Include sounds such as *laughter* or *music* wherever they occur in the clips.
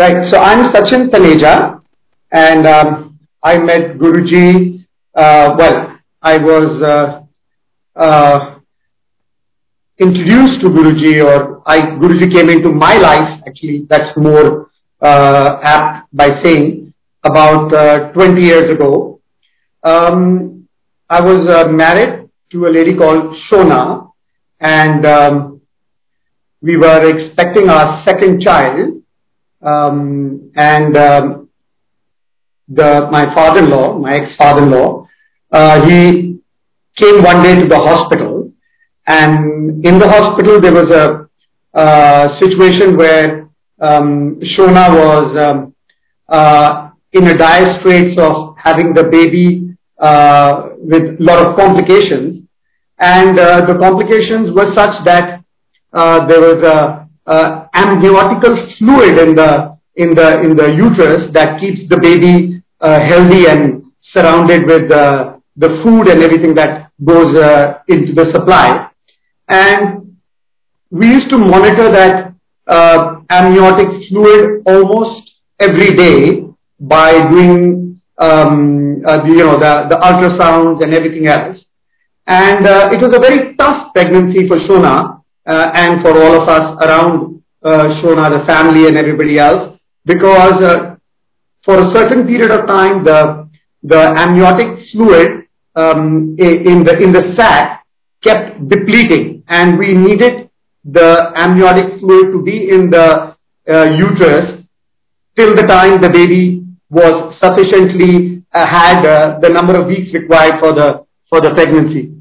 Right. So I'm Sachin Taneja, and um, I met Guruji. Uh, well, I was uh, uh, introduced to Guruji, or I Guruji came into my life. Actually, that's more uh, apt by saying about uh, 20 years ago. Um, I was uh, married to a lady called Shona, and um, we were expecting our second child um, and um, the my father-in-law, my ex-father-in-law, uh, he came one day to the hospital, and in the hospital there was a uh, situation where um, Shona was um, uh, in a dire straits of having the baby uh, with a lot of complications, and uh, the complications were such that uh, there was a uh, amniotical fluid in the in the in the uterus that keeps the baby uh, healthy and surrounded with uh, the food and everything that goes uh, into the supply. And we used to monitor that uh, amniotic fluid almost every day by doing um, uh, you know the, the ultrasounds and everything else. And uh, it was a very tough pregnancy for Shona uh, and for all of us around uh, Shona, the family and everybody else, because uh, for a certain period of time, the the amniotic fluid um, in the in the sac kept depleting, and we needed the amniotic fluid to be in the uh, uterus till the time the baby was sufficiently uh, had uh, the number of weeks required for the for the pregnancy.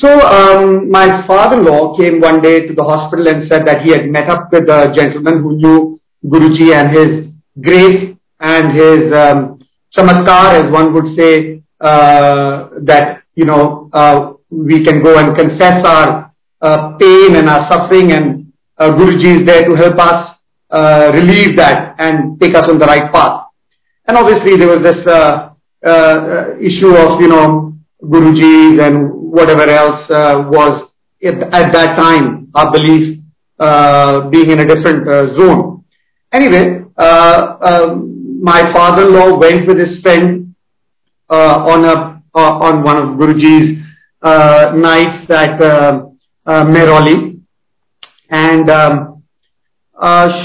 So um, my father-in-law came one day to the hospital and said that he had met up with a gentleman who knew Guruji and his grace and his um, chamatkar, as one would say, uh, that you know uh, we can go and confess our uh, pain and our suffering, and uh, Guruji is there to help us uh, relieve that and take us on the right path. And obviously, there was this uh, uh, issue of you know Guruji and whatever else uh, was at, at, that time, our belief uh, being in a different uh, zone. Anyway, my father-in-law went with his friend on a on one of Guruji's nights at Mehrauli, and um,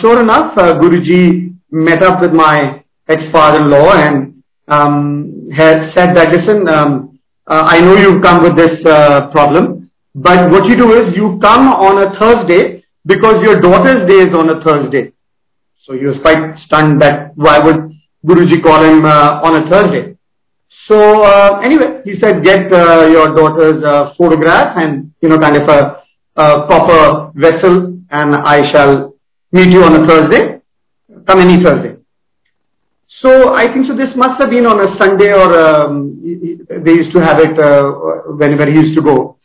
sure enough, Guruji met up with my ex-father-in-law and um, had said that, listen, um, uh, I know you've come with this uh, problem, but what you do is you come on a Thursday because your daughter's day is on a Thursday. So he was quite stunned that why would Guruji call him uh, on a Thursday. So uh, anyway, he said get uh, your daughter's uh, photograph and you know kind of a, a proper vessel and I shall meet you on a Thursday. Come any Thursday. So I think so. This must have been on a Sunday, or um, they used to have it uh, whenever he used to go.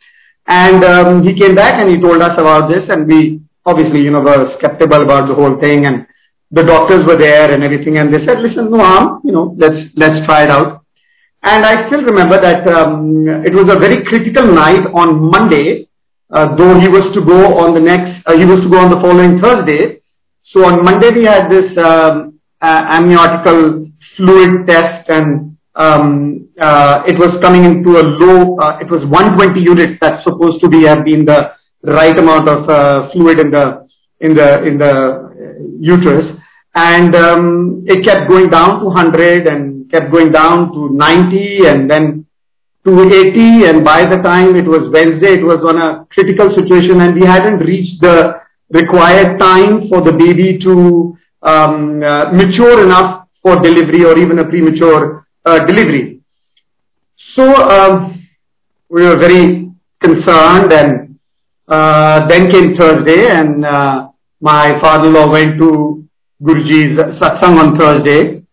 And um, he came back and he told us about this, and we obviously, you know, were skeptical about the whole thing. And the doctors were there and everything, and they said, "Listen, no harm. You know, let's let's try it out." And I still remember that um, it was a very critical night on Monday, uh, though he was to go on the next, uh, he was to go on the following Thursday. So on Monday we had this um, amniotical fluid test and um, uh, it was coming into a low, uh, it was 120 units that's supposed to be have been the right amount of uh, fluid in the in the in the uh, uterus, and um, it kept going down to 100 and kept going down to 90 and then to 80 and by the time it was Wednesday it was on a critical situation and we hadn't reached the required time for the baby to um, uh, mature enough for delivery or even a premature uh, delivery. So um, we were very concerned and uh, then came Thursday and uh, my father-in-law went to Guruji's satsang on Thursday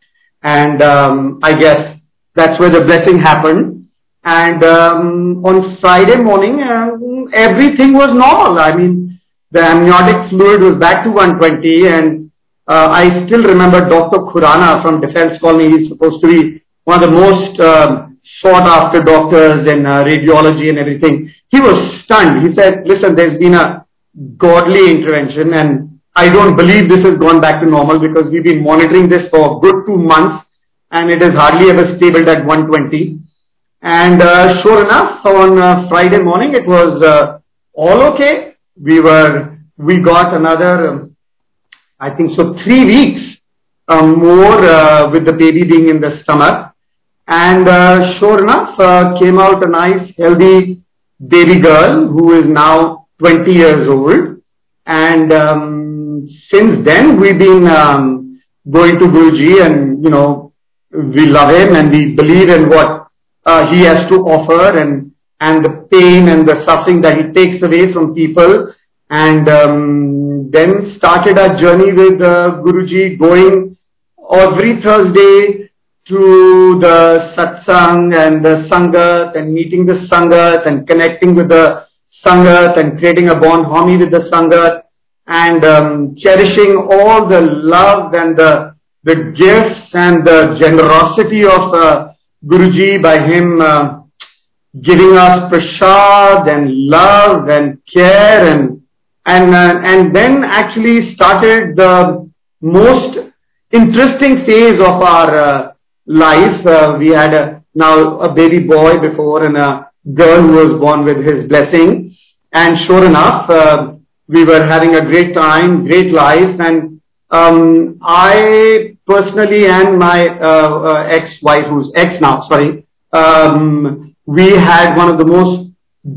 and um, I guess that's where the blessing happened. And um, on Friday morning, uh, everything was normal. I mean, the amniotic fluid was back to 120 and uh, I still remember Dr. Khurana from Defence Colony. He's supposed to be one of the most um, sought after doctors in uh, radiology and everything. He was stunned. He said, listen, there's been a godly intervention and I don't believe this has gone back to normal because we've been monitoring this for a good two months, and it has hardly ever stabilized at 120. And Sure enough, on Friday morning, it was all okay. We were, we got another, I think so three weeks more with the baby being in the stomach. And Sure enough, came out a nice, healthy baby girl who is now 20 years old. And um, Since then, we've been um, going to Guruji and you know we love him and we believe in what uh, he has to offer and and the pain and the suffering that he takes away from people. And um, then started our journey with uh, Guruji, going every Thursday to the satsang and the sangat and meeting the sangat and connecting with the sangat and creating a bond harmony with the sangat and um, cherishing all the love and the the gifts and the generosity of uh, Guruji by him uh, giving us prasad and love and care and and uh, and then actually started the most interesting phase of our uh, life. Uh, we had a, now a baby boy before and a girl who was born with his blessing. And sure enough, uh, we were having a great time, great life, and um, I personally and my uh, uh, ex-wife, who's ex now, sorry, um, we had one of the most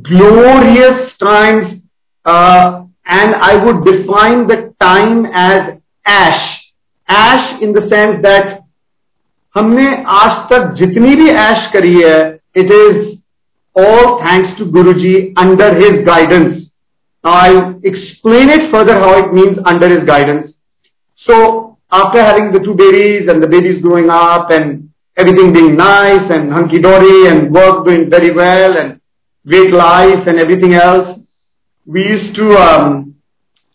glorious times, uh, and I would define the time as ash. Ash in the sense that हमने आज तक जितनी भी ऐश करी है it is all thanks to Guru ji under his guidance I explain it further how it means under his guidance so after having the two babies and the babies growing up and everything being nice and hunky dory and work doing very well and great life and everything else, we used to um,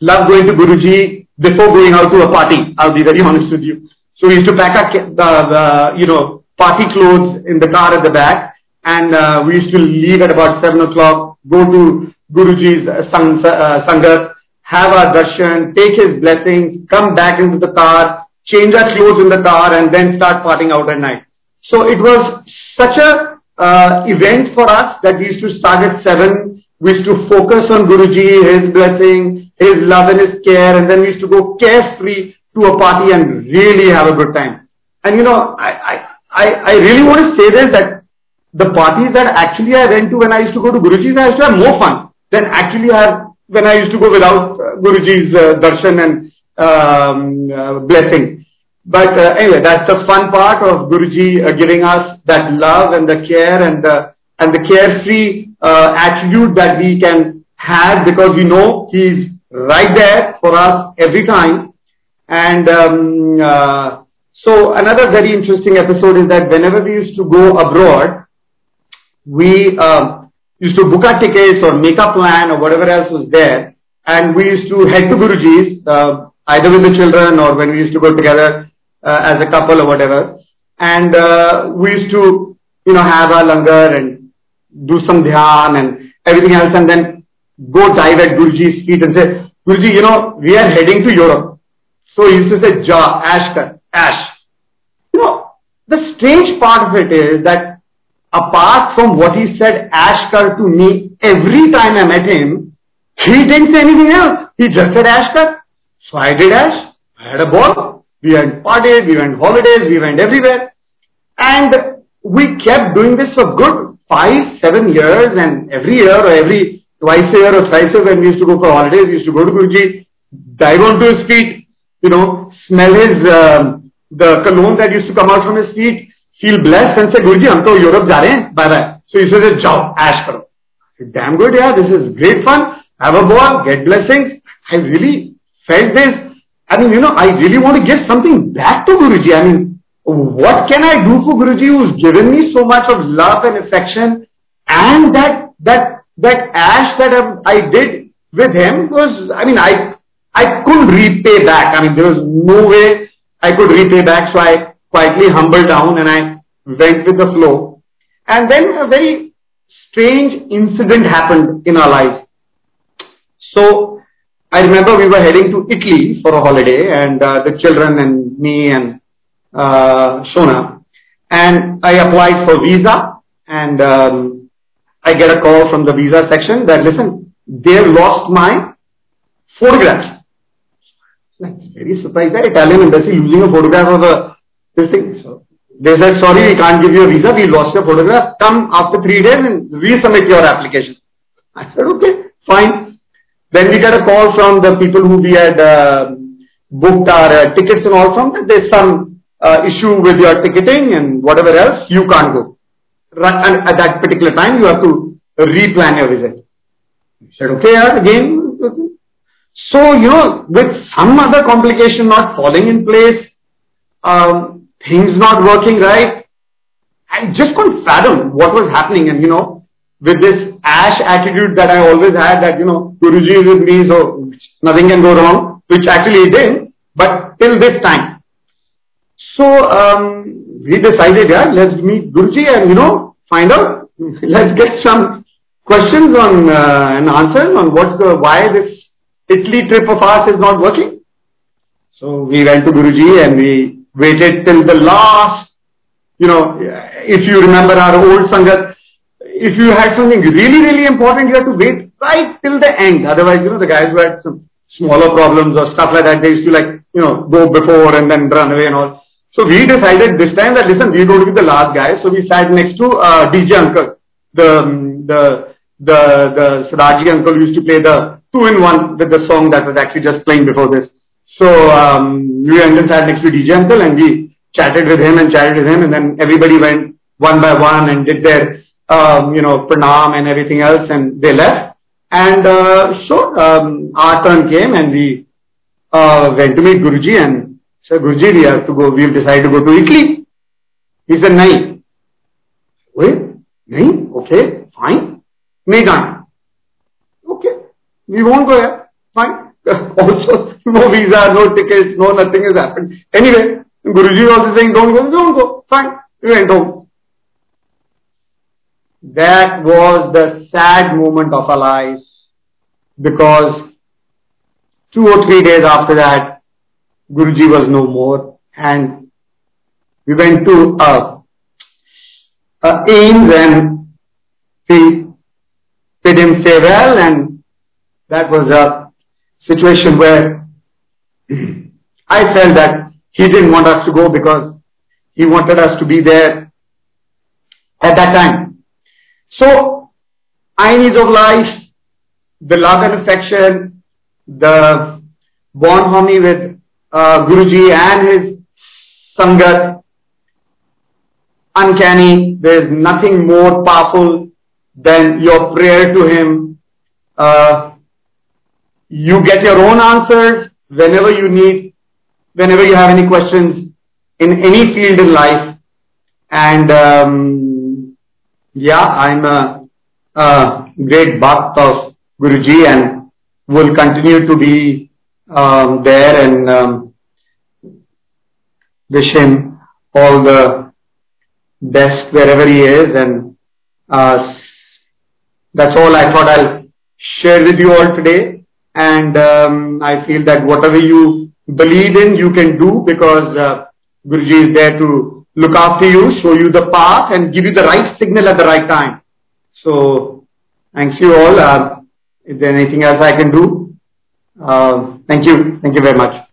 love going to Guruji before going out to a party. I'll be very honest with you. So we used to pack our, the, you know, party clothes in the car at the back, and uh, we used to leave at about 7 o'clock, go to Guruji's uh, sang, uh, Sangat, have our darshan, take his blessings, come back into the car, change our clothes in the car, and then start partying out at night. So it was such a uh, event for us that we used to start at 7. We used to focus on Guruji, his blessing, his love and his care, and then we used to go carefree to a party and really have a good time. And you know, I, I, I really want to say this that the parties that actually I went to when I used to go to Guruji's, I used to have more fun than actually have when I used to go without uh, Guruji's uh, darshan and um, uh, blessing. But uh, anyway, that's the fun part of Guruji uh, giving us that love and the care and the and the carefree uh, attribute that we can have because we know He's right there for us every time and um, uh, so another very interesting episode is that whenever we used to go abroad, we uh, used to book our tickets or make a plan or whatever else was there, and we used to head to Guruji's, uh, either with the children or when we used to go together uh, as a couple or whatever. And uh, we used to, you know, have our langar and do some dhyan and everything else, and then go dive at Guruji's feet and say, Guruji, you know, we are heading to Europe so he used to say ja, ash ash. You know, the strange part of it is that apart from what he said ash kar to me every time I met him, he didn't say anything else. He just said ash kar. So I did ash. I had a ball. We went parties, we went holidays, we went everywhere. And we kept doing this for good five, seven years and every year or every twice a year or thrice a year when we used to go for holidays, we used to go to Guruji, dive onto his feet, you know, smell his, uh, the cologne that used to come out from his feet, feel blessed and say, Guruji, hum to Europe ja bye bye. So he says, jao, ash karo. Damn good, yeah, this is great fun. Have a ball, get blessings. I really felt this. I mean, you know, I really want to give something back to Guruji. I mean, what can I do for Guruji who's given me so much of love and affection and that, that, that ash that I did with him was, I mean, I, I couldn't repay back. I mean, there was no way I could repay back, so I quietly humbled down and I went with the flow. And then a very strange incident happened in our lives. So, I remember we were heading to Italy for a holiday and uh, the children and me and uh, Shona. And I applied for visa and um, I get a call from the visa section that listen, they've lost my photographs. Like, very surprised that Italian embassy losing a photograph of a this thing. So they said, sorry, we can't give you a visa. We lost your photograph. Come after three days and resubmit your application. I said, okay, fine. Then we get a call from the people who we had uh, booked our uh, tickets and all from that there's some uh, issue with your ticketing and whatever else, you can't go. Right, and at that particular time, you have to replan your visit. I said, okay, again. So, you know, with some other complication not falling in place, um, things not working right, I just couldn't fathom what was happening. And, you know, with this ash attitude that I always had that, you know, Guruji is with me, so nothing can go wrong, which actually it didn't, but till this time. So, um, we decided, yeah, let's meet Guruji and, you know, find out, *laughs* let's get some questions on uh, and answers on what's the, why this Italy trip of ours is not working. So we went to Guruji and we waited till the last, you know, if you remember our old Sangat, if you had something really, really important, you had to wait right till the end. Otherwise, you know, the guys who had some smaller problems or stuff like that, they used to like, you know, go before and then run away and all. So we decided this time that listen, we're going to be the last guy. So we sat next to uh, DJ uncle, the the the the Sadaji uncle used to play the two in one with the song that was actually just playing before this. So um, we went and sat next to DJ uncle and we chatted with him and chatted with him and then everybody went one by one and did their um, you know pranam and everything else and they left. And uh, so um, our turn came and we uh, went to meet Guruji and said, Guruji, we have to go, we've decided to go to Italy. He said, Nahi. Wait, Nahi? Okay, fine. Gone. Okay, we won't go here. Fine. *laughs* also, no visa, no tickets, no nothing has happened. Anyway, Guruji also saying, don't go, don't go. Fine. We went home. That was the sad moment of our lives because two or three days after that, Guruji was no more and we went to uh, uh, AIIMS and we bid him farewell and that was a situation where *clears throat* I felt that he didn't want us to go because he wanted us to be there at that time. So, ironies of life, the love and affection, the bond harmony with uh, Guruji and his Sangat, uncanny. There is nothing more powerful than your prayer to him. Uh, you get your own answers whenever you need, whenever you have any questions in any field in life. And um, yeah, I'm a, a great bhakt of Guruji and will continue to be um, there and um, wish him all the best wherever he is. And uh, that's all I thought I'll share with you all today. And um, I feel that whatever you believe in, you can do because uh, Guruji is there to look after you, show you the path and give you the right signal at the right time. So, thanks you all. Uh, is there anything else I can do? Uh, thank you. Thank you very much.